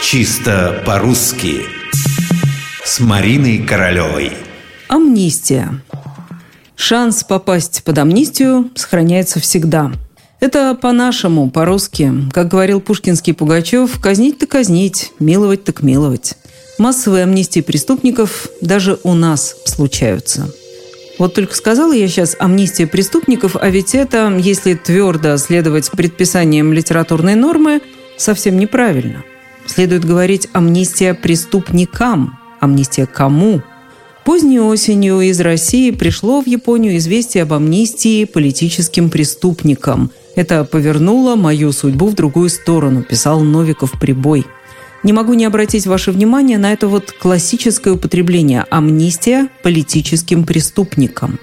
Чисто по-русски С Мариной Королевой Амнистия Шанс попасть под амнистию сохраняется всегда. Это по-нашему, по-русски. Как говорил пушкинский Пугачев, казнить-то казнить, миловать так миловать. Массовые амнистии преступников даже у нас случаются. Вот только сказала я сейчас амнистия преступников, а ведь это, если твердо следовать предписаниям литературной нормы, совсем неправильно. Следует говорить амнистия преступникам. Амнистия кому? Поздней осенью из России пришло в Японию известие об амнистии политическим преступникам. Это повернуло мою судьбу в другую сторону, писал Новиков Прибой. Не могу не обратить ваше внимание на это вот классическое употребление «амнистия политическим преступникам».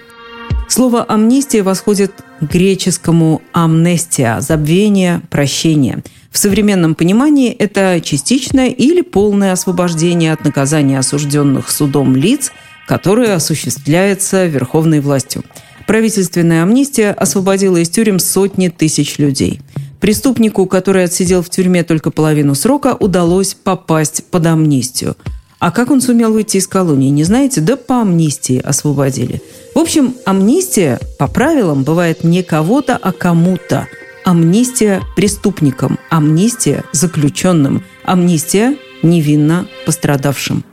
Слово «амнистия» восходит к греческому «амнестия» – забвение, прощение. В современном понимании это частичное или полное освобождение от наказания осужденных судом лиц, которое осуществляется верховной властью. Правительственная амнистия освободила из тюрем сотни тысяч людей – Преступнику, который отсидел в тюрьме только половину срока, удалось попасть под амнистию. А как он сумел выйти из колонии, не знаете? Да по амнистии освободили. В общем, амнистия по правилам бывает не кого-то, а кому-то. Амнистия преступникам, амнистия заключенным, амнистия невинно пострадавшим.